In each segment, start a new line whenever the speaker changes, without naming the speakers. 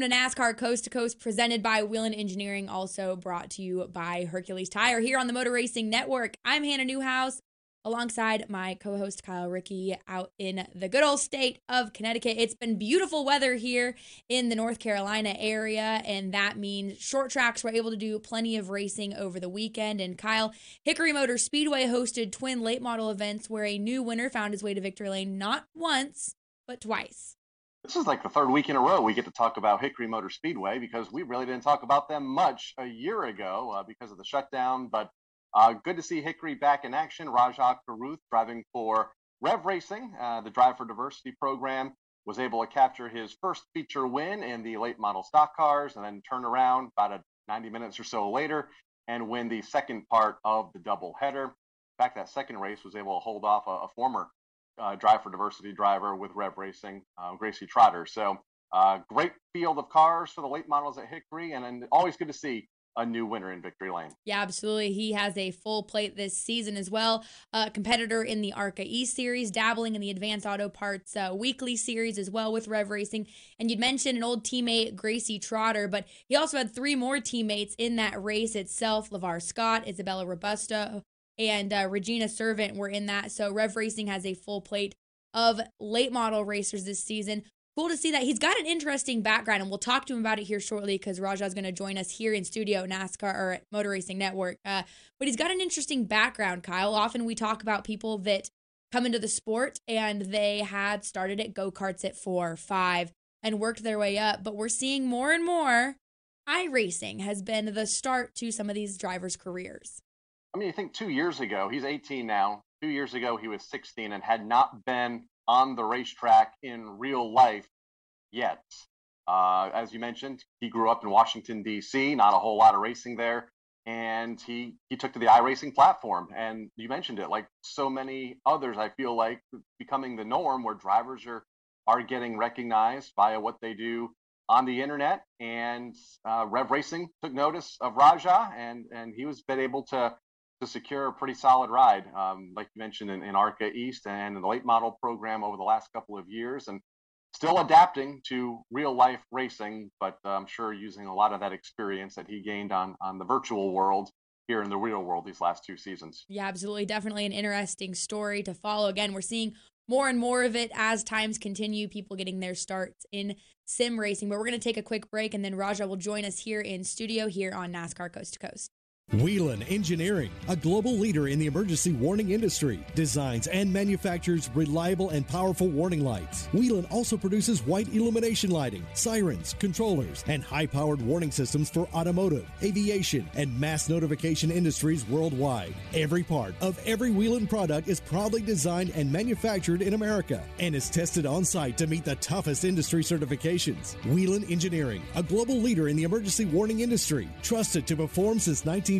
Welcome to NASCAR Coast to Coast, presented by Whelen Engineering, also brought to you by Hercules Tire here on the Motor Racing Network. I'm Hannah Newhouse alongside my co host Kyle Rickey out in the good old state of Connecticut. It's been beautiful weather here in the North Carolina area, and that means short tracks were able to do plenty of racing over the weekend. And Kyle, Hickory Motor Speedway hosted twin late model events where a new winner found his way to victory lane not once, but twice.
This is like the third week in a row we get to talk about Hickory Motor Speedway because we really didn't talk about them much a year ago uh, because of the shutdown. But uh, good to see Hickory back in action. Rajah Caruth driving for Rev Racing, uh, the Drive for Diversity program, was able to capture his first feature win in the late model stock cars and then turn around about a 90 minutes or so later and win the second part of the double header. In fact, that second race was able to hold off a, a former uh, Drive for Diversity driver with Rev Racing, uh, Gracie Trotter. So, uh, great field of cars for the late models at Hickory, and, and always good to see a new winner in victory lane.
Yeah, absolutely. He has a full plate this season as well. A competitor in the ARCA E series, dabbling in the Advanced Auto Parts uh, weekly series as well with Rev Racing. And you'd mentioned an old teammate, Gracie Trotter, but he also had three more teammates in that race itself LeVar Scott, Isabella Robusto, and uh, Regina Sirvent were in that. So Rev Racing has a full plate of late model racers this season cool to see that he's got an interesting background, and we'll talk to him about it here shortly because Rajah is going to join us here in studio, NASCAR or Motor Racing Network. Uh, but he's got an interesting background, Kyle. Often we talk about people that come into the sport and they had started at go karts at four, five, and worked their way up. But we're seeing more and more iRacing has been the start to some of these drivers' careers.
I mean, I think two years ago, he's 18 now. Two years ago, he was 16 and had not been on the racetrack in real life yet. Uh, as you mentioned, he grew up in Washington, D.C., not a whole lot of racing there. And he, he took to the iRacing platform. And you mentioned it, like so many others, I feel like becoming the norm where drivers are, are getting recognized via what they do on the internet. And uh, Rev Racing took notice of Rajah, and, and he was been able to to secure a pretty solid ride, um, like you mentioned in, in ARCA East and in the late model program over the last couple of years, and still adapting to real life racing, but uh, I'm sure using a lot of that experience that he gained on on the virtual world here in the real world these last two seasons.
Yeah, absolutely, definitely an interesting story to follow. Again, we're seeing more and more of it as times continue, people getting their starts in sim racing. But we're going to take a quick break, and then Rajah will join us here in studio here on NASCAR Coast to Coast.
Whelen Engineering, a global leader in the emergency warning industry, designs and manufactures reliable and powerful warning lights. Whelen also produces white illumination lighting, sirens, controllers, and high powered warning systems for automotive, aviation, and mass notification industries worldwide. Every part of every Whelen product is proudly designed and manufactured in America and is tested on site to meet the toughest industry certifications. Whelen Engineering, a global leader in the emergency warning industry, trusted to perform since 19.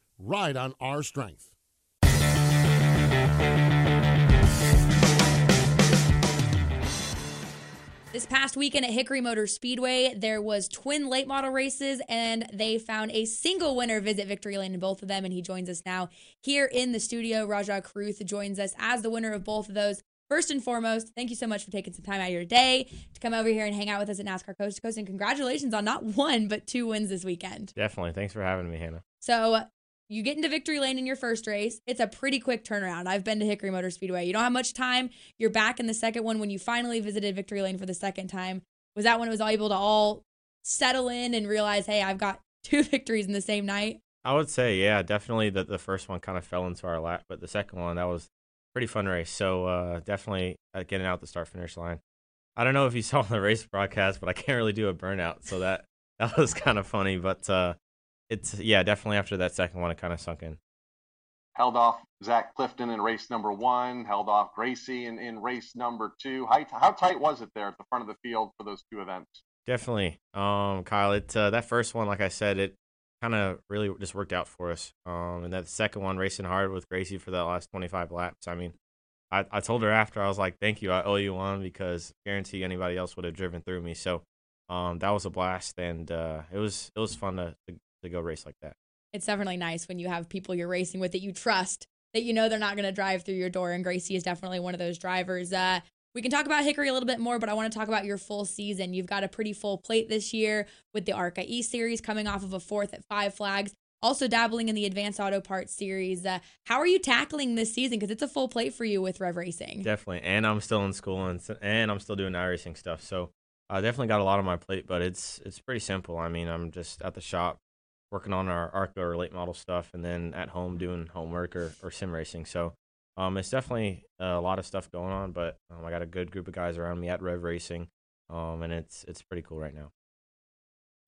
ride on our strength.
This past weekend at Hickory Motor Speedway, there was twin late model races, and they found a single winner visit victory lane in both of them. And he joins us now here in the studio. Rajah Caruth joins us as the winner of both of those. First and foremost, thank you so much for taking some time out of your day to come over here and hang out with us at NASCAR Coast to Coast. And congratulations on not one, but two wins this weekend.
Definitely. Thanks for having me, Hannah.
So you get into victory lane in your first race. It's a pretty quick turnaround. I've been to Hickory Motor Speedway. You don't have much time. You're back in the second one when you finally visited victory lane for the second time. Was that when it was all able to all settle in and realize, hey, I've got two victories in the same night?
I would say, yeah, definitely that the first one kind of fell into our lap, but the second one, that was pretty fun race. So uh, definitely uh, getting out the start finish line. I don't know if you saw the race broadcast, but I can't really do a burnout, so that that was kind of funny. But uh, it's yeah, definitely after that second one, it kind of sunk in.
Held off Zach Clifton in race number one. Held off Gracie in, in race number two. How, how tight was it there at the front of the field for those two events?
Definitely, um, Kyle. It uh, that first one, like I said, it kind of really just worked out for us. Um, and that second one, racing hard with Gracie for that last 25 laps. I mean, I, I told her after I was like, "Thank you, I owe you one because guarantee anybody else would have driven through me." So, um, that was a blast, and uh, it was it was fun to, to to go race like that.
It's definitely nice when you have people you're racing with that you trust that you know they're not going to drive through your door. And Gracie is definitely one of those drivers. Uh, we can talk about Hickory a little bit more, but I want to talk about your full season. You've got a pretty full plate this year with the ARCA E Series coming off of a fourth at Five Flags, also dabbling in the Advanced Auto Parts Series. Uh, how are you tackling this season? Because it's a full plate for you with Rev Racing.
Definitely, and I'm still in school and and I'm still doing iRacing stuff. So I definitely got a lot on my plate, but it's it's pretty simple. I mean, I'm just at the shop working on our ARCA or late model stuff, and then at home doing homework or, or sim racing. So um, it's definitely a lot of stuff going on, but um, I got a good group of guys around me at Rev Racing, um, and it's it's pretty cool right now.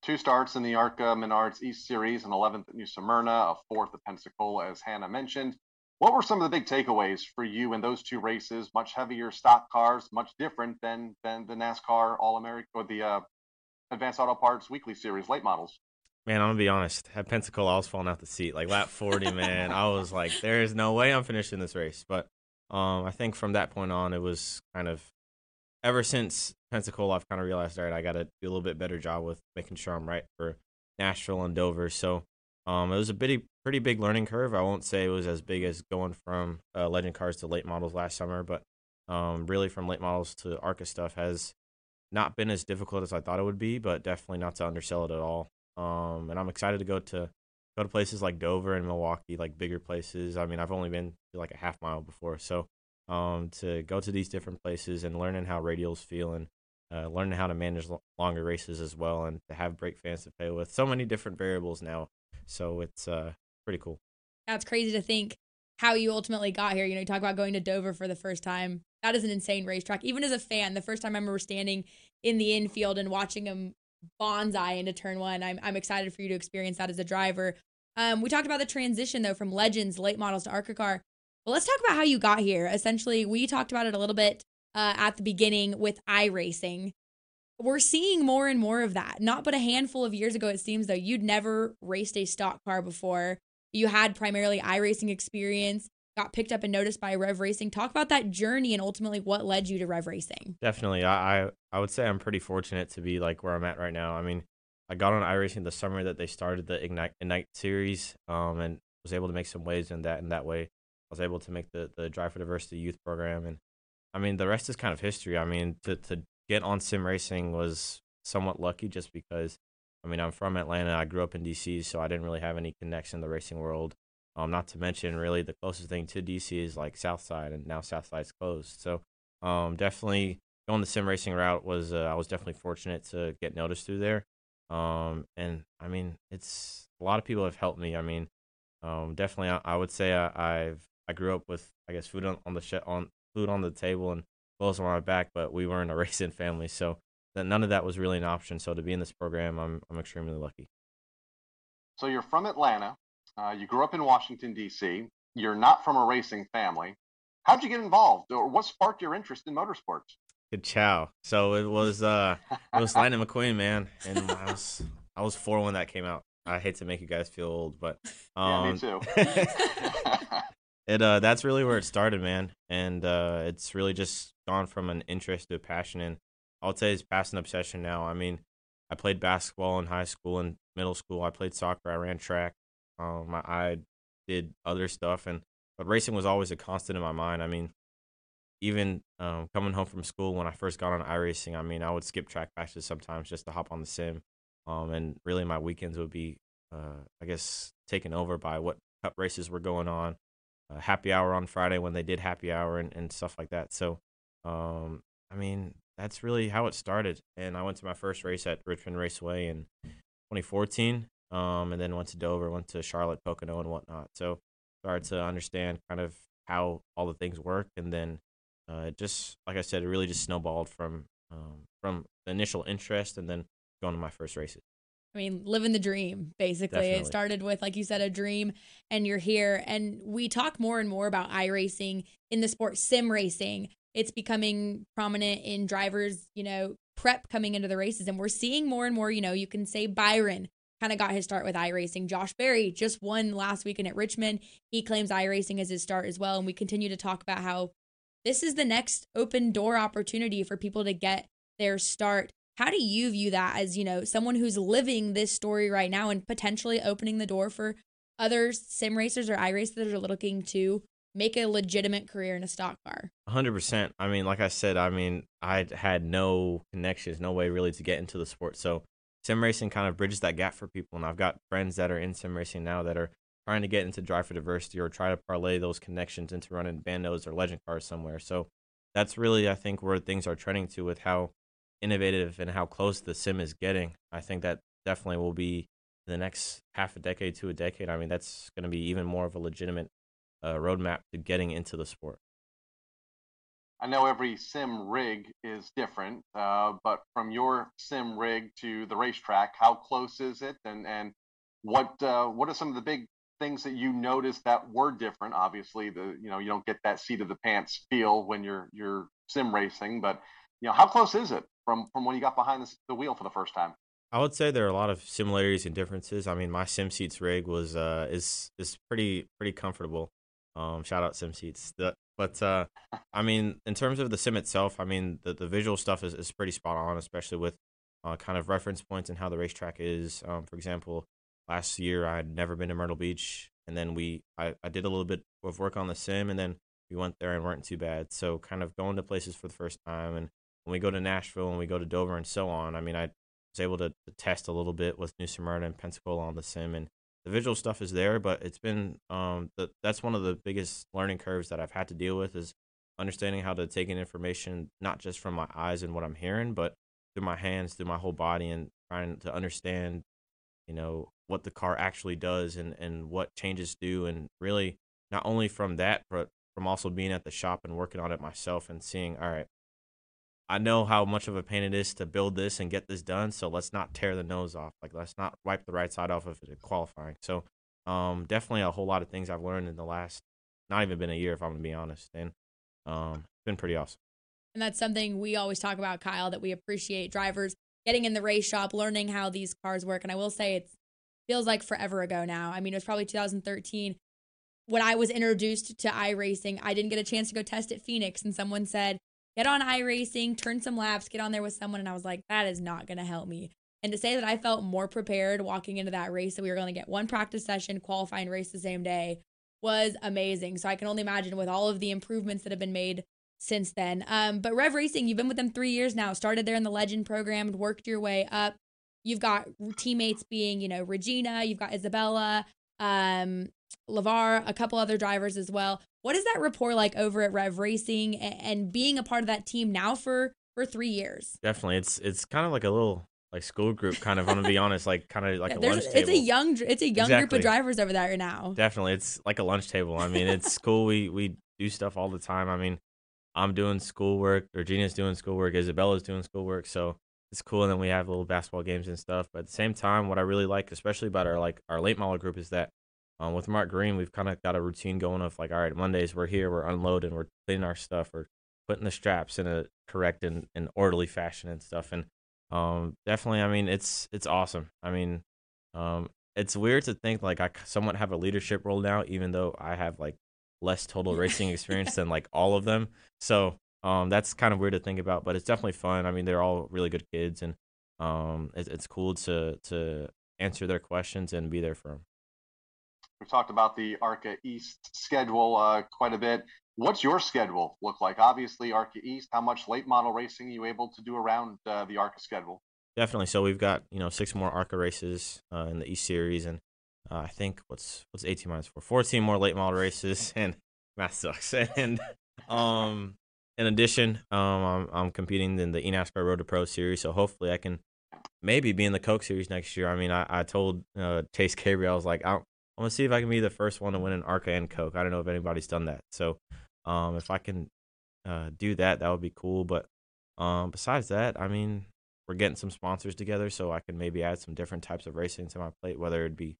Two starts in the ARCA Menards East Series, an 11th at New Smyrna, a fourth at Pensacola, as Hannah mentioned. What were some of the big takeaways for you in those two races? Much heavier stock cars, much different than than the NASCAR All American or the uh, Advanced Auto Parts Weekly Series late models.
Man, I'm gonna be honest. At Pensacola, I was falling out the seat. Like lap 40, man, I was like, "There is no way I'm finishing this race." But um, I think from that point on, it was kind of ever since Pensacola, I've kind of realized, all right, I got to do a little bit better job with making sure I'm right for Nashville and Dover. So um, it was a pretty pretty big learning curve. I won't say it was as big as going from uh, legend cars to late models last summer, but um, really from late models to ARCA stuff has not been as difficult as I thought it would be, but definitely not to undersell it at all. Um, and I'm excited to go to go to places like Dover and Milwaukee, like bigger places. I mean, I've only been like a half mile before, so um, to go to these different places and learning how radials feel and uh, learning how to manage l- longer races as well, and to have brake fans to play with. So many different variables now, so it's uh, pretty cool.
That's crazy to think how you ultimately got here. You know, you talk about going to Dover for the first time. That is an insane racetrack. Even as a fan, the first time I remember standing in the infield and watching them bonsai into turn one. I'm, I'm excited for you to experience that as a driver. Um, we talked about the transition though from Legends late models to ARCA car. Well, let's talk about how you got here. Essentially, we talked about it a little bit uh, at the beginning with iRacing. We're seeing more and more of that. Not but a handful of years ago, it seems though, you'd never raced a stock car before. You had primarily iRacing experience got picked up and noticed by Rev Racing. Talk about that journey and ultimately what led you to Rev Racing.
Definitely, I I, I would say I'm pretty fortunate to be like where I'm at right now. I mean, I got on iRacing the summer that they started the Ignite Ignite series, um, and was able to make some waves in that. In that way, I was able to make the the Drive for Diversity youth program, and I mean the rest is kind of history. I mean to to get on sim racing was somewhat lucky just because. I mean, I'm from Atlanta. I grew up in DC, so I didn't really have any connection in the racing world. Um, not to mention, really, the closest thing to DC is like Southside, and now Southside's closed. So, um, definitely going the sim racing route was uh, I was definitely fortunate to get noticed through there. Um, and I mean, it's a lot of people have helped me. I mean, um, definitely, I, I would say I, I've I grew up with I guess food on, on the sh- on food on the table and clothes on my back, but we weren't a racing family, so that none of that was really an option. So to be in this program, I'm I'm extremely lucky.
So you're from Atlanta. Uh, you grew up in Washington, D.C. You're not from a racing family. How'd you get involved, or what sparked your interest in motorsports?
Good chow. So it was uh it was Lightning McQueen, man, and I was I was four when that came out. I hate to make you guys feel old, but
yeah, me
um,
too.
it uh that's really where it started, man, and uh it's really just gone from an interest to a passion, and I'll say it's past an obsession now. I mean, I played basketball in high school and middle school. I played soccer. I ran track. Um, I, did other stuff, and but racing was always a constant in my mind. I mean, even um, coming home from school when I first got on iRacing, I mean, I would skip track practice sometimes just to hop on the sim. Um, and really, my weekends would be, uh, I guess, taken over by what Cup races were going on, uh, happy hour on Friday when they did happy hour and, and stuff like that. So, um, I mean, that's really how it started. And I went to my first race at Richmond Raceway in 2014, um, and then went to Dover, went to Charlotte, Pocono, and whatnot. So, started to understand kind of how all the things work, and then uh, just like I said, it really just snowballed from um, from the initial interest, and then going to my first races.
I mean, living the dream, basically.
Definitely.
It started with, like you said, a dream, and you're here. And we talk more and more about iRacing in the sport, sim racing. It's becoming prominent in drivers, you know, prep coming into the races. And we're seeing more and more, you know, you can say Byron kind of got his start with iRacing. Josh Berry just won last weekend at Richmond. He claims iRacing as his start as well. And we continue to talk about how this is the next open door opportunity for people to get their start how do you view that as, you know, someone who's living this story right now and potentially opening the door for other sim racers or iRacers that are looking to make a legitimate career in a stock car?
100%. I mean, like I said, I mean, I had no connections, no way really to get into the sport. So sim racing kind of bridges that gap for people. And I've got friends that are in sim racing now that are trying to get into Drive for Diversity or try to parlay those connections into running bandos or legend cars somewhere. So that's really, I think, where things are trending to with how innovative and how close the sim is getting. I think that definitely will be the next half a decade to a decade. I mean, that's going to be even more of a legitimate uh, roadmap to getting into the sport.
I know every sim rig is different, uh, but from your sim rig to the racetrack, how close is it, and and what uh, what are some of the big things that you noticed that were different? Obviously, the you know you don't get that seat of the pants feel when you're you're sim racing, but you know how close is it from from when you got behind the, the wheel for the first time?
I would say there are a lot of similarities and differences. I mean, my sim seats rig was uh is is pretty pretty comfortable. Um, shout out SimSeats. The, but uh, I mean, in terms of the sim itself, I mean the, the visual stuff is, is pretty spot on, especially with uh, kind of reference points and how the racetrack is. Um, for example, last year I had never been to Myrtle Beach, and then we I, I did a little bit of work on the sim, and then we went there and weren't too bad. So kind of going to places for the first time and when we go to Nashville and we go to Dover and so on. I mean, I was able to, to test a little bit with New Smyrna and Pensacola on the sim, and the visual stuff is there. But it's been um, the, that's one of the biggest learning curves that I've had to deal with is understanding how to take in information not just from my eyes and what I'm hearing, but through my hands, through my whole body, and trying to understand, you know, what the car actually does and and what changes do, and really not only from that, but from also being at the shop and working on it myself and seeing, all right, I know how much of a pain it is to build this and get this done. So let's not tear the nose off. Like let's not wipe the right side off of it qualifying. So um, definitely a whole lot of things I've learned in the last not even been a year if I'm gonna be honest. And um, it's been pretty awesome.
And that's something we always talk about, Kyle, that we appreciate drivers getting in the race shop, learning how these cars work. And I will say it feels like forever ago now. I mean, it was probably 2013 when I was introduced to iRacing. I didn't get a chance to go test at Phoenix, and someone said, get on iRacing, turn some laps, get on there with someone. And I was like, that is not going to help me. And to say that I felt more prepared walking into that race, that we were going to get one practice session, qualifying race the same day, was amazing. So I can only imagine with all of the improvements that have been made since then. Um, but Rev Racing, you've been with them three years now, started there in the Legend program, worked your way up. You've got teammates being, you know, Regina, you've got Isabella, um, LeVar, a couple other drivers as well. What is that rapport like over at Rev Racing and, and being a part of that team now for for three years?
Definitely, it's it's kind of like a little like school group kind of. I'm gonna be honest, like kind of like yeah, a lunch table.
It's a young it's a young exactly. group of drivers over there now.
Definitely, it's like a lunch table. I mean, it's cool. We we do stuff all the time. I mean, I'm doing schoolwork. Virginia's doing schoolwork. Isabella's doing schoolwork. So it's cool. And then we have little basketball games and stuff. But at the same time, what I really like, especially about our like our late model group, is that um, with Mark Green, we've kind of got a routine going of like, all right, Mondays we're here, we're unloading, we're cleaning our stuff, we're putting the straps in a correct and, and orderly fashion and stuff. And um, definitely, I mean, it's it's awesome. I mean, um, it's weird to think like I somewhat have a leadership role now, even though I have like less total racing experience than like all of them. So um, that's kind of weird to think about, but it's definitely fun. I mean, they're all really good kids, and um, it, it's cool to to answer their questions and be there for them.
We've talked about the ARCA East schedule uh, quite a bit. What's your schedule look like? Obviously, ARCA East. How much late model racing are you able to do around uh, the ARCA schedule?
Definitely. So we've got you know six more ARCA races uh, in the East Series, and uh, I think what's what's 18 minus four, 14 more late model races, and math sucks. And um, in addition, um, I'm, I'm competing in the eNASCAR Road to Pro series, so hopefully I can maybe be in the Coke series next year. I mean, I, I told uh, Chase Cabriel, I was like, I, am gonna see if I can be the first one to win an ARCA and Coke. I don't know if anybody's done that, so um, if I can uh, do that, that would be cool. But um, besides that, I mean, we're getting some sponsors together, so I can maybe add some different types of racing to my plate, whether it be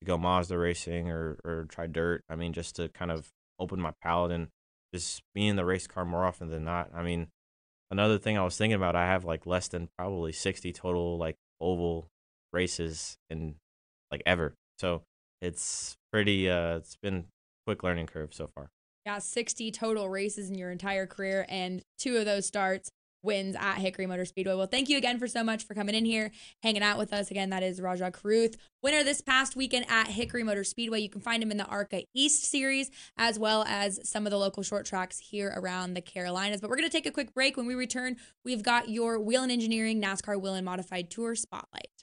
to go Mazda racing or or try dirt. I mean, just to kind of open my palate and just be in the race car more often than not. I mean, another thing I was thinking about, I have like less than probably 60 total like oval races in like ever. So it's pretty uh it's been quick learning curve so far.
Yeah, 60 total races in your entire career and two of those starts wins at Hickory Motor Speedway. Well, thank you again for so much for coming in here, hanging out with us. Again, that is Rajah Caruth, winner this past weekend at Hickory Motor Speedway. You can find him in the ARCA East Series as well as some of the local short tracks here around the Carolinas. But we're going to take a quick break. When we return, we've got your Whelen Engineering NASCAR Whelen Modified Tour Spotlight.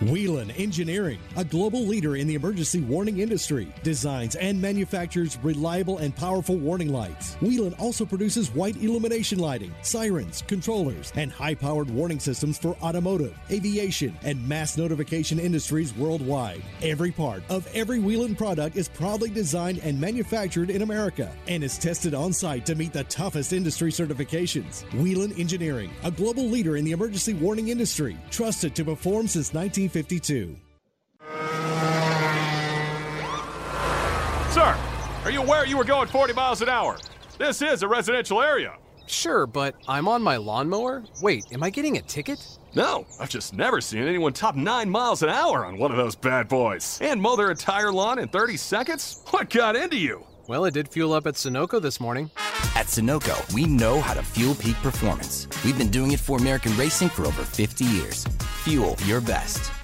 Whelen Engineering, a global leader in the emergency warning industry, designs and manufactures reliable and powerful warning lights. Whelen also produces white illumination lighting, sirens, controllers, and high powered warning systems for automotive, aviation, and mass notification industries worldwide. Every part of every Whelen product is proudly designed and manufactured in America and is tested on site to meet the toughest industry certifications. Whelen Engineering, a global leader in the emergency warning industry, trusted to perform since 19. 1952.
Sir, are you aware you were going 40 miles an hour? This is a residential area.
Sure, but I'm on my lawnmower? Wait, am I getting a ticket?
No, I've just never seen anyone top 9 miles an hour on one of those bad boys. And mow their entire lawn in 30 seconds? What got into you?
Well, it did fuel up at Sunoco this morning.
At Sunoco, we know how to fuel peak performance. We've been doing it for American racing for over 50 years. Fuel your best.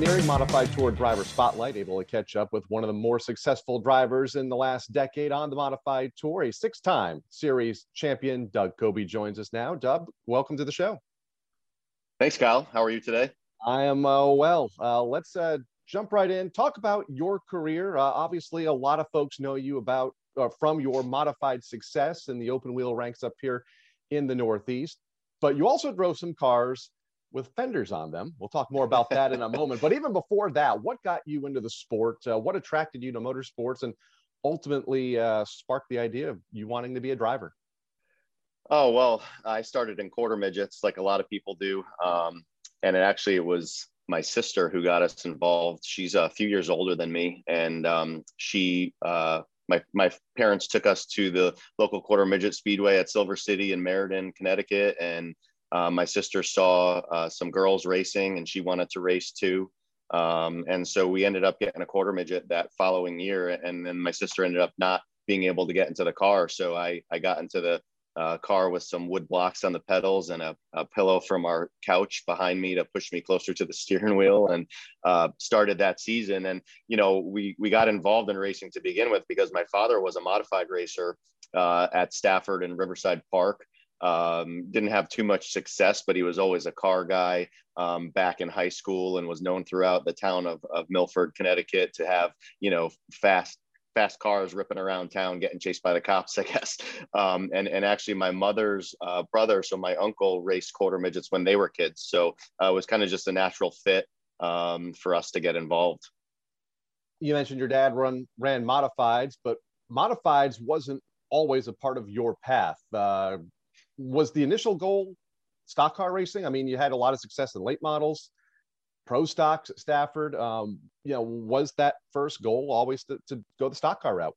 Engineering Modified Tour Driver Spotlight, able to catch up with one of the more successful drivers in the last decade on the Modified Tour, a six time series champion. Doug Coby joins us now. Doug, welcome to the show.
Thanks, Kyle. How are you today?
I am uh, well. Uh, let's uh, jump right in. Talk about your career. Uh, obviously, a lot of folks know you about uh, from your modified success in the open wheel ranks up here in the Northeast, but you also drove some cars with fenders on them. We'll talk more about that in a moment. But even before that, what got you into the sport? Uh, what attracted you to motorsports and ultimately uh, sparked the idea of you wanting to be a driver?
Oh, well, I started in quarter midgets like a lot of people do. Um, and it actually it was my sister who got us involved. She's a few years older than me. And um, she, uh, my, my parents took us to the local quarter midget speedway at Silver City in Meriden, Connecticut. And uh, my sister saw uh, some girls racing and she wanted to race too. Um, and so we ended up getting a quarter midget that following year. And then my sister ended up not being able to get into the car. So I, I got into the uh, car with some wood blocks on the pedals and a, a, pillow from our couch behind me to push me closer to the steering wheel and uh, started that season. And, you know, we, we got involved in racing to begin with because my father was a modified racer uh, at Stafford and Riverside Park. Um, didn't have too much success, but he was always a car guy um, back in high school and was known throughout the town of, of Milford, Connecticut to have, you know, fast fast cars ripping around town, getting chased by the cops, I guess. Um, and and actually, my mother's uh, brother, so my uncle, raced quarter midgets when they were kids, so uh, it was kind of just a natural fit um, for us to get involved.
You mentioned your dad run ran modifieds, but modifieds wasn't always a part of your path. Uh, was the initial goal stock car racing? I mean, you had a lot of success in late models pro stocks at Stafford. Um, you know, was that first goal always to, to go the stock car route?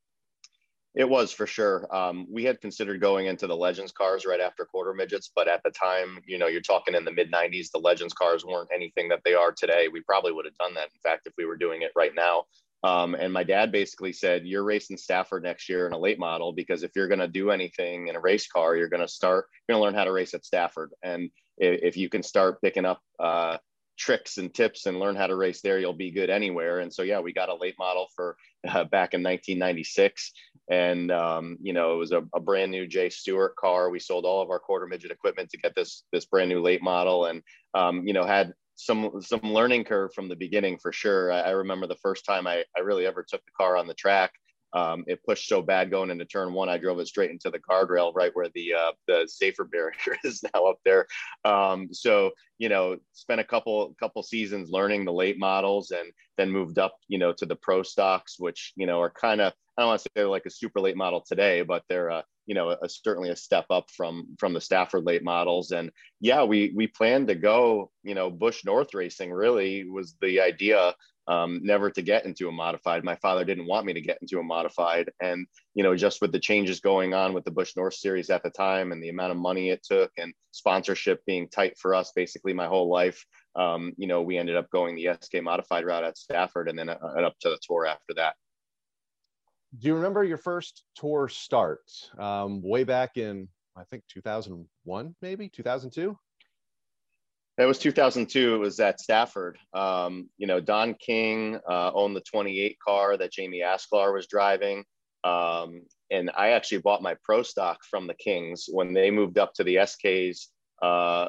It was for sure. Um, we had considered going into the Legends cars right after quarter midgets, but at the time, you know, you're talking in the mid 90s, the Legends cars weren't anything that they are today. We probably would have done that, in fact, if we were doing it right now. Um, and my dad basically said, You're racing Stafford next year in a late model because if you're going to do anything in a race car, you're going to start, you're going to learn how to race at Stafford. And if, if you can start picking up, uh, tricks and tips and learn how to race there, you'll be good anywhere. And so, yeah, we got a late model for uh, back in 1996. And, um, you know, it was a, a, brand new Jay Stewart car. We sold all of our quarter midget equipment to get this, this brand new late model and, um, you know, had some, some learning curve from the beginning for sure. I, I remember the first time I, I really ever took the car on the track um, it pushed so bad going into turn one, I drove it straight into the guardrail right where the uh, the safer barrier is now up there. Um, so you know, spent a couple couple seasons learning the late models, and then moved up, you know, to the pro stocks, which you know are kind of I don't want to say they're like a super late model today, but they're uh, you know a, certainly a step up from from the Stafford late models. And yeah, we we planned to go, you know, Busch North Racing really was the idea um, never to get into a modified. My father didn't want me to get into a modified. And, you know, just with the changes going on with the Busch North series at the time and the amount of money it took and sponsorship being tight for us basically my whole life, um, you know, we ended up going the SK modified route at Stafford and then uh, up to the tour after that.
Do you remember your first tour start um, way back in, I think 2001, maybe 2002?
It was 2002. It was at Stafford. Um, you know, Don King uh, owned the 28 car that Jamie Asklar was driving. Um, and I actually bought my pro stock from the Kings when they moved up to the SKs uh,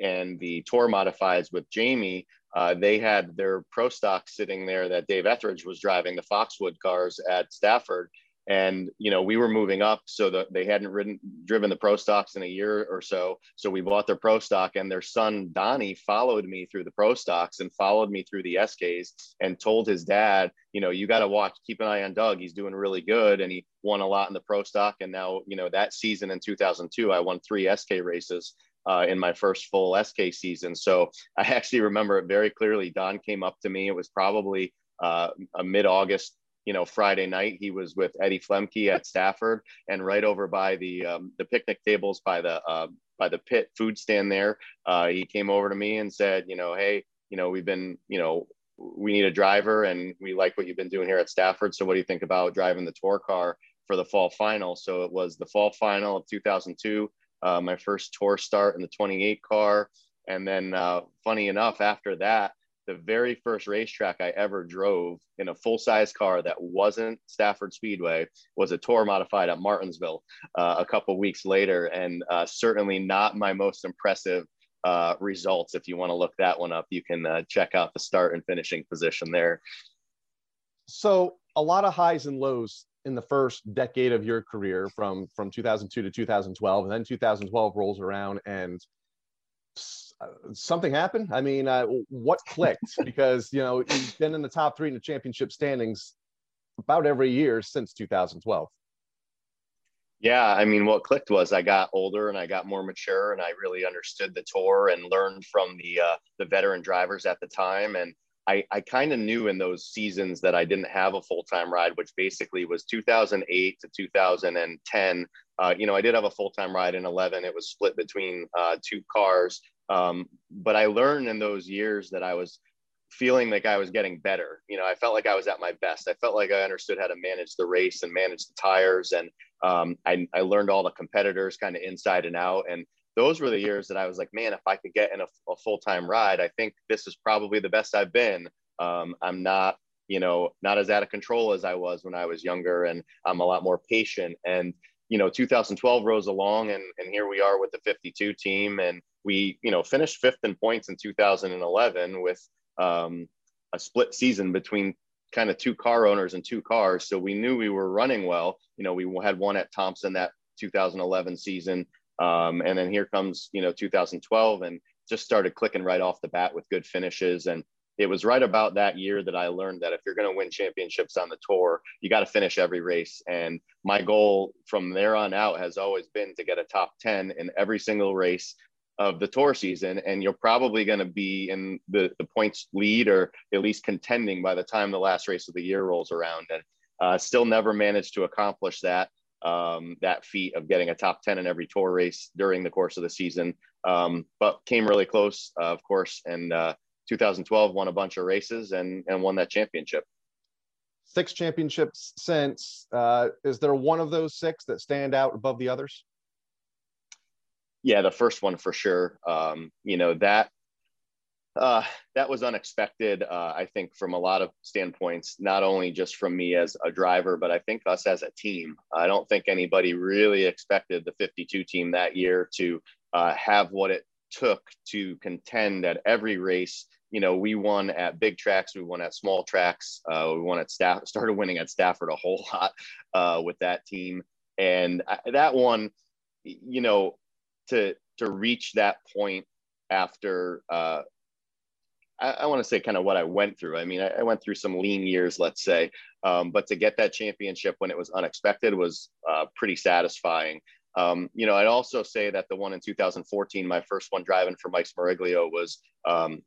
and the Tour modifieds with Jamie. Uh, they had their pro stock sitting there that Dave Etheridge was driving the Foxwood cars at Stafford and you know we were moving up so that they hadn't ridden driven the pro stocks in a year or so. So we bought their pro stock and their son donnie followed me through the pro stocks and followed me through the sks and told his dad you know you got to watch keep an eye on doug. He's doing really good and he won a lot in the pro stock. And now you know that season in 2002 i won three sk races uh, in my first full sk season. So i actually remember it very clearly. Don came up to me. It was probably uh, a mid-august you know, Friday night he was with Eddie Flemke at Stafford, and right over by the um, the picnic tables by the uh, by the pit food stand there, uh, he came over to me and said, you know, hey, you know, we've been, you know, we need a driver, and we like what you've been doing here at Stafford. So what do you think about driving the tour car for the fall final? So it was the fall final of 2002, uh, my first tour start in the 28 car, and then uh, funny enough, after that the very first racetrack I ever drove in a full size car that wasn't Stafford Speedway was a tour modified at Martinsville uh, a couple weeks later, and uh, certainly not my most impressive uh, results. If you want to look that one up, you can uh, check out the start and finishing position there.
So a lot of highs and lows in the first decade of your career, from from 2002 to 2012, and then 2012 rolls around and something happened? I mean, uh, what clicked? because you know you've been in the top three in the championship standings about every year since 2012.
Yeah, I mean, what clicked was I got older and I got more mature, and I really understood the tour and learned from the uh, the veteran drivers at the time. And I, I kind of knew in those seasons that I didn't have a full time ride, which basically was 2008 to 2010. Uh, you know, I did have a full time ride in 11. It was split between uh, two cars, um, but I learned in those years that I was feeling like I was getting better. You know, I felt like I was at my best. I felt like I understood how to manage the race and manage the tires. And um, I, I learned all the competitors kind of inside and out. And those were the years that I was like, man, if I could get in a, a full time ride, I think this is probably the best I've been. Um, I'm not, you know, not as out of control as I was when I was younger, and I'm a lot more patient. And you know 2012 rose along and, and here we are with the 52 team and we you know finished fifth in points in 2011 with um, a split season between kind of two car owners and two cars. So we knew we were running well. You know, we had one at Thompson that 2011 season. Um, and then here comes, you know, 2012 and just started clicking right off the bat with good finishes. And it was right about that year that I learned that if you're going to win championships on the tour, you got to finish every race. And my goal from there on out has always been to get a top 10 in every single race of the tour season. And you're probably going to be in the, the points lead or at least contending by the time the last race of the year rolls around. And uh, still never managed to accomplish that. Um, that feat of getting a top 10 in every tour race during the course of the season. Um, but came really close, uh, of course, and uh, 2012 won a bunch of races and and won that championship.
Six championships since. Uh, is there one of those six that stand out above the others?
Yeah, the first one for sure. Um, you know that uh, that was unexpected. Uh, I think from a lot of standpoints, not only just from me as a driver, but I think us as a team. I don't think anybody really expected the 52 team that year to uh, have what it took to contend at every race you know, we won at big tracks, we won at small tracks, uh, we won at staff, started winning at Stafford a whole lot uh, with that team, and I, that one, you know, to to reach that point after. Uh, I, I want to say kind of what I went through. I mean, I, I went through some lean years, let's say, um, but to get that championship when it was unexpected was uh, pretty satisfying. Um, you know, I'd also say that the one in 2014, my first one driving for Mike Smeriglio was um,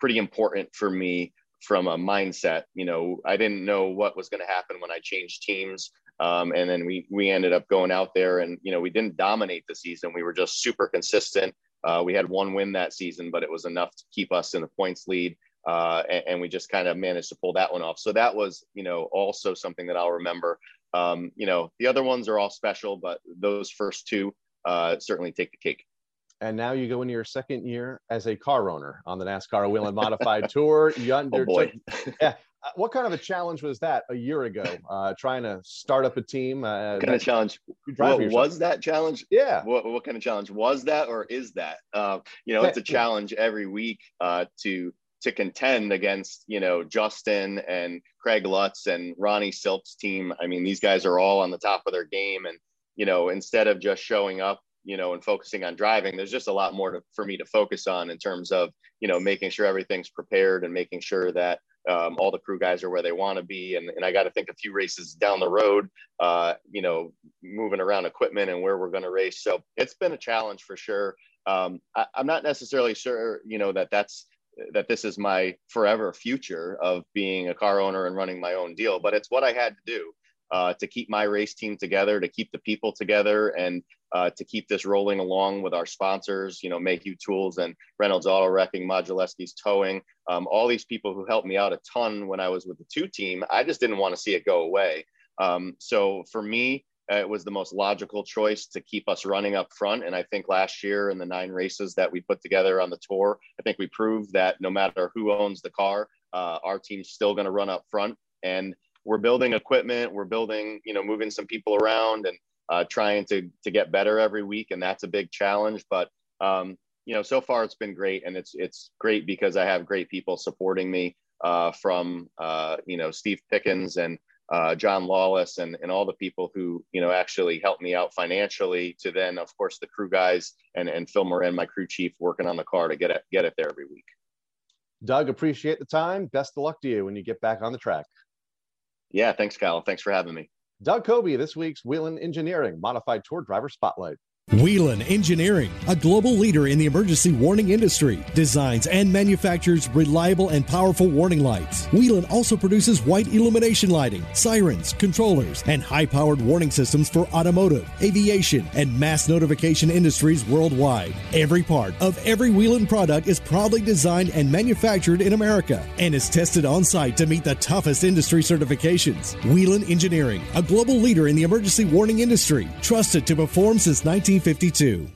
pretty important for me from a mindset. You know, I didn't know what was going to happen when I changed teams. Um, and then we we ended up going out there and you know we didn't dominate the season. We were just super consistent. Uh, we had one win that season, but it was enough to keep us in the points lead. Uh, and, and, we just kind of managed to pull that one off. So that was, you know, also something that I'll remember. Um, you know, the other ones are all special, but those first two uh, certainly take the cake
and now you go into your second year as a car owner on the NASCAR Whelen Modified Tour. You undertook, oh yeah. Uh, what kind of a challenge was that a year ago? Uh, trying to start up a team. Uh,
what kind of challenge? What was that challenge?
Yeah.
What, what kind of challenge was that, or is that? Uh, you know, it's a challenge every week uh, to to contend against you know Justin and Craig Lutz and Ronnie Silk's team. I mean, these guys are all on the top of their game, and you know, instead of just showing up you know, and focusing on driving, there's just a lot more to, for me to focus on in terms of, you know, making sure everything's prepared and making sure that um, all the crew guys are where they want to be. And, and I got to think a few races down the road, uh, you know, moving around equipment and where we're going to race. So it's been a challenge for sure. Um, I, I'm not necessarily sure, you know, that that's, that this is my forever future of being a car owner and running my own deal, but it's what I had to do. Uh, to keep my race team together, to keep the people together, and uh, to keep this rolling along with our sponsors, you know, Mayhew Tools and Reynolds Auto Wrecking, Modulewski's Towing, um, all these people who helped me out a ton when I was with the two team. I just didn't want to see it go away. Um, so for me, uh, it was the most logical choice to keep us running up front. And I think last year in the nine races that we put together on the tour, I think we proved that no matter who owns the car, uh, our team's still going to run up front. And we're building equipment, we're building, you know, moving some people around and uh, trying to to get better every week, and that's a big challenge. But um, you know, so far it's been great, and it's it's great because I have great people supporting me uh, from uh, you know Steve Pickens and uh, John Lawless and and all the people who you know actually helped me out financially. To then, of course, the crew guys and and Phil Moran, my crew chief, working on the car to get it get it there every week.
Doug, appreciate the time. Best of luck to you when you get back on the track.
Yeah, thanks, Kyle. Thanks for having me.
Doug Coby, this week's Whelen Engineering Modified Tour Driver Spotlight.
Whelen Engineering, a global leader in the emergency warning industry, designs and manufactures reliable and powerful warning lights. Whelen also produces white illumination lighting, sirens, controllers, and high powered warning systems for automotive, aviation, and mass notification industries worldwide. Every part of every Whelen product is proudly designed and manufactured in America and is tested on site to meet the toughest industry certifications. Whelen Engineering, a global leader in the emergency warning industry, trusted to perform since 19. 1952.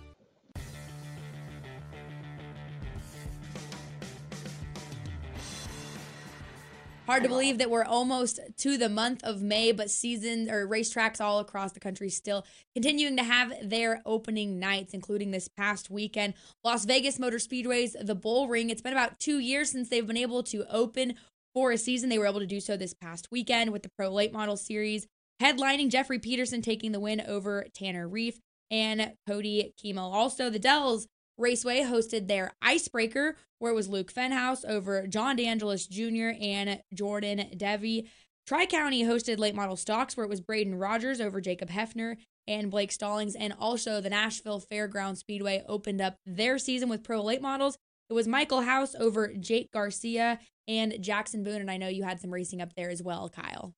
Hard to believe that we're almost to the month of May, but season or racetracks all across the country still continuing to have their opening nights, including this past weekend. Las Vegas Motor Speedway's The Bull Ring. It's been about two years since they've been able to open for a season. They were able to do so this past weekend with the Pro Late Model Series, headlining Jeffrey Peterson taking the win over Tanner Reif and Cody Kemmel. Also, the Dells Raceway hosted their Icebreaker, where it was Luke Fenhaus over John DeAngelis Jr. and Jordan Devi. Tri County hosted late model stocks, where it was Braden Rogers over Jacob Hefner and Blake Stallings. And also, the Nashville Fairground Speedway opened up their season with pro late models. It was Michael House over Jake Garcia and Jackson Boone. And I know you had some racing up there as well, Kyle.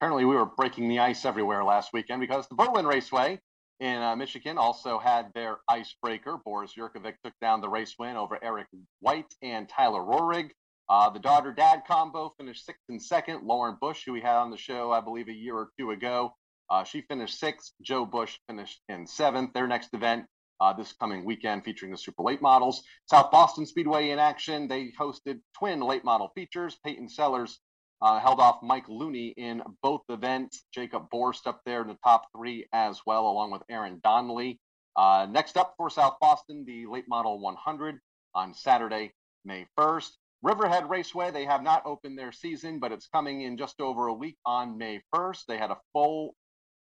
Apparently, we were breaking the ice everywhere last weekend because the Berlin Raceway in uh, Michigan also had their icebreaker. Boris Yurkovic took down the race win over Eric White and Tyler Rohrig. Uh, the daughter dad combo finished sixth and second. Lauren Bush, who we had on the show, I believe, a year or two ago, uh, she finished sixth. Joe Bush finished in seventh. Their next event uh, this coming weekend featuring the super late models. South Boston Speedway in action. They hosted twin late model features. Peyton Sellers uh, held off Mike Looney in both events. Jacob Borst up there in the top three as well, along with Aaron Donnelly. Uh, next up for South Boston, the late model 100 on Saturday, May 1st. Riverhead Raceway, they have not opened their season, but it's coming in just over a week on May 1st. They had a full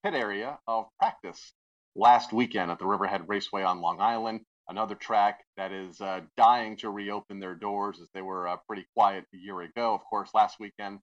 pit area of practice last weekend at the Riverhead Raceway on Long Island. Another track that is uh, dying to reopen their doors as they were uh, pretty quiet a year ago. Of course, last weekend,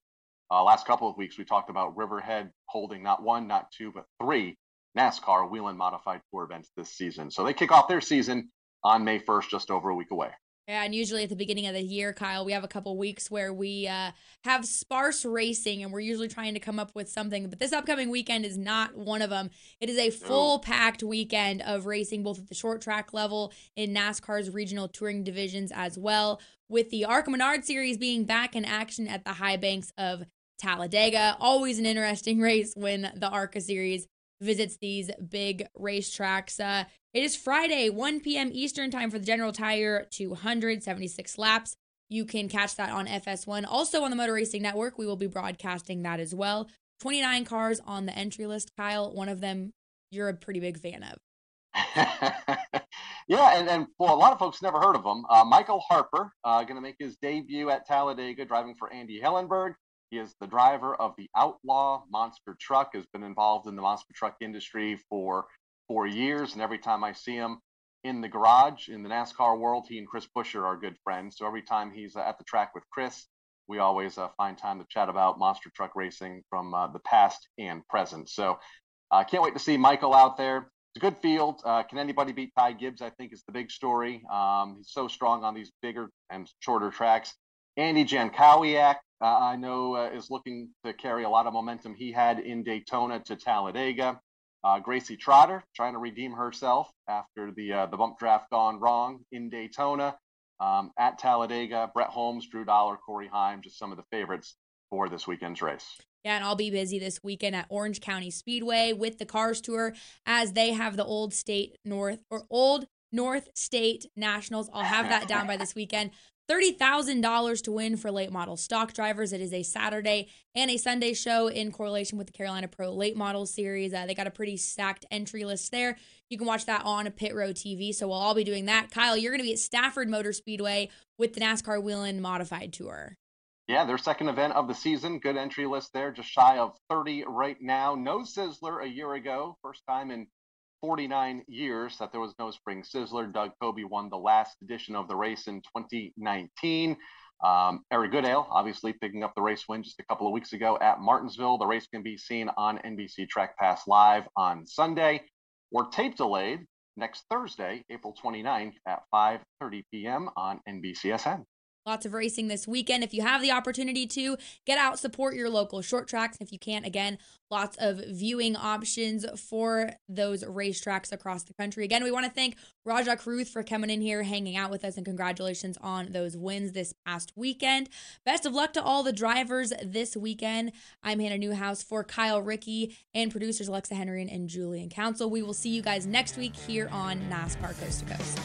uh, last couple of weeks, we talked about Riverhead holding not one, not two, but three NASCAR Whelen Modified Tour events this season. So they kick off their season on May 1st, just over a week away.
Yeah, and usually at the beginning of the year, Kyle, we have a couple weeks where we uh, have sparse racing, and we're usually trying to come up with something. But this upcoming weekend is not one of them. It is a full packed weekend of racing, both at the short track level in NASCAR's regional touring divisions as well, with the ARCA Menard Series being back in action at the high banks of Talladega. Always an interesting race when the ARCA Series visits these big racetracks. Uh, it is Friday, 1 p.m. Eastern time for the General Tire 276 laps. You can catch that on FS1. Also on the Motor Racing Network, we will be broadcasting that as well. 29 cars on the entry list. Kyle, one of them you're a pretty big fan of.
yeah, and, and well, a lot of folks never heard of him. Uh, Michael Harper, uh, going to make his debut at Talladega, driving for Andy Hillenburg. He is the driver of the Outlaw monster truck, has been involved in the monster truck industry for four years. And every time I see him in the garage in the NASCAR world, he and Chris Buescher are good friends. So every time he's uh, at the track with Chris, we always uh, find time to chat about monster truck racing from uh, the past and present. So I uh, can't wait to see Michael out there. It's a good field. Uh, can anybody beat Ty Gibbs? I think is the big story. Um, he's so strong on these bigger and shorter tracks. Andy Jankowiak, uh, I know, uh, is looking to carry a lot of momentum he had in Daytona to Talladega. Uh, Gracie Trotter trying to redeem herself after the uh, the bump draft gone wrong in Daytona. Um, at Talladega, Brett Holmes, Drew Dollar, Corey Heim, just some of the favorites for this weekend's race.
Yeah, and I'll be busy this weekend at Orange County Speedway with the Cars Tour as they have the Old State North or Old North State Nationals. I'll have that down by this weekend. $30,000 to win for late model stock drivers. It is a Saturday and a Sunday show in correlation with the Carolina Pro Late Model Series. Uh, they got a pretty stacked entry list there. You can watch that on Pit Row TV. So we'll all be doing that. Kyle, you're going to be at Stafford Motor Speedway with the NASCAR Whelen Modified Tour.
Yeah, their second event of the season. Good entry list there, just shy of 30 right now. No Sizzler a year ago. First time in 49 years that there was no spring sizzler. Doug Coby won the last edition of the race in 2019. Um, Eric Goodale, obviously picking up the race win just a couple of weeks ago at Martinsville. The race can be seen on NBC Track Pass Live on Sunday or tape delayed next Thursday, April 29th at 5:30 p.m. on NBCSN.
Lots of racing this weekend. If you have the opportunity to get out, support your local short tracks. If you can't, again, lots of viewing options for those racetracks across the country. Again, we want to thank Rajah Caruth for coming in here, hanging out with us, and congratulations on those wins this past weekend. Best of luck to all the drivers this weekend. I'm Hannah Newhouse for Kyle Rickey and producers Alexa Henry and Julian Council. We will see you guys next week here on NASCAR Coast to Coast.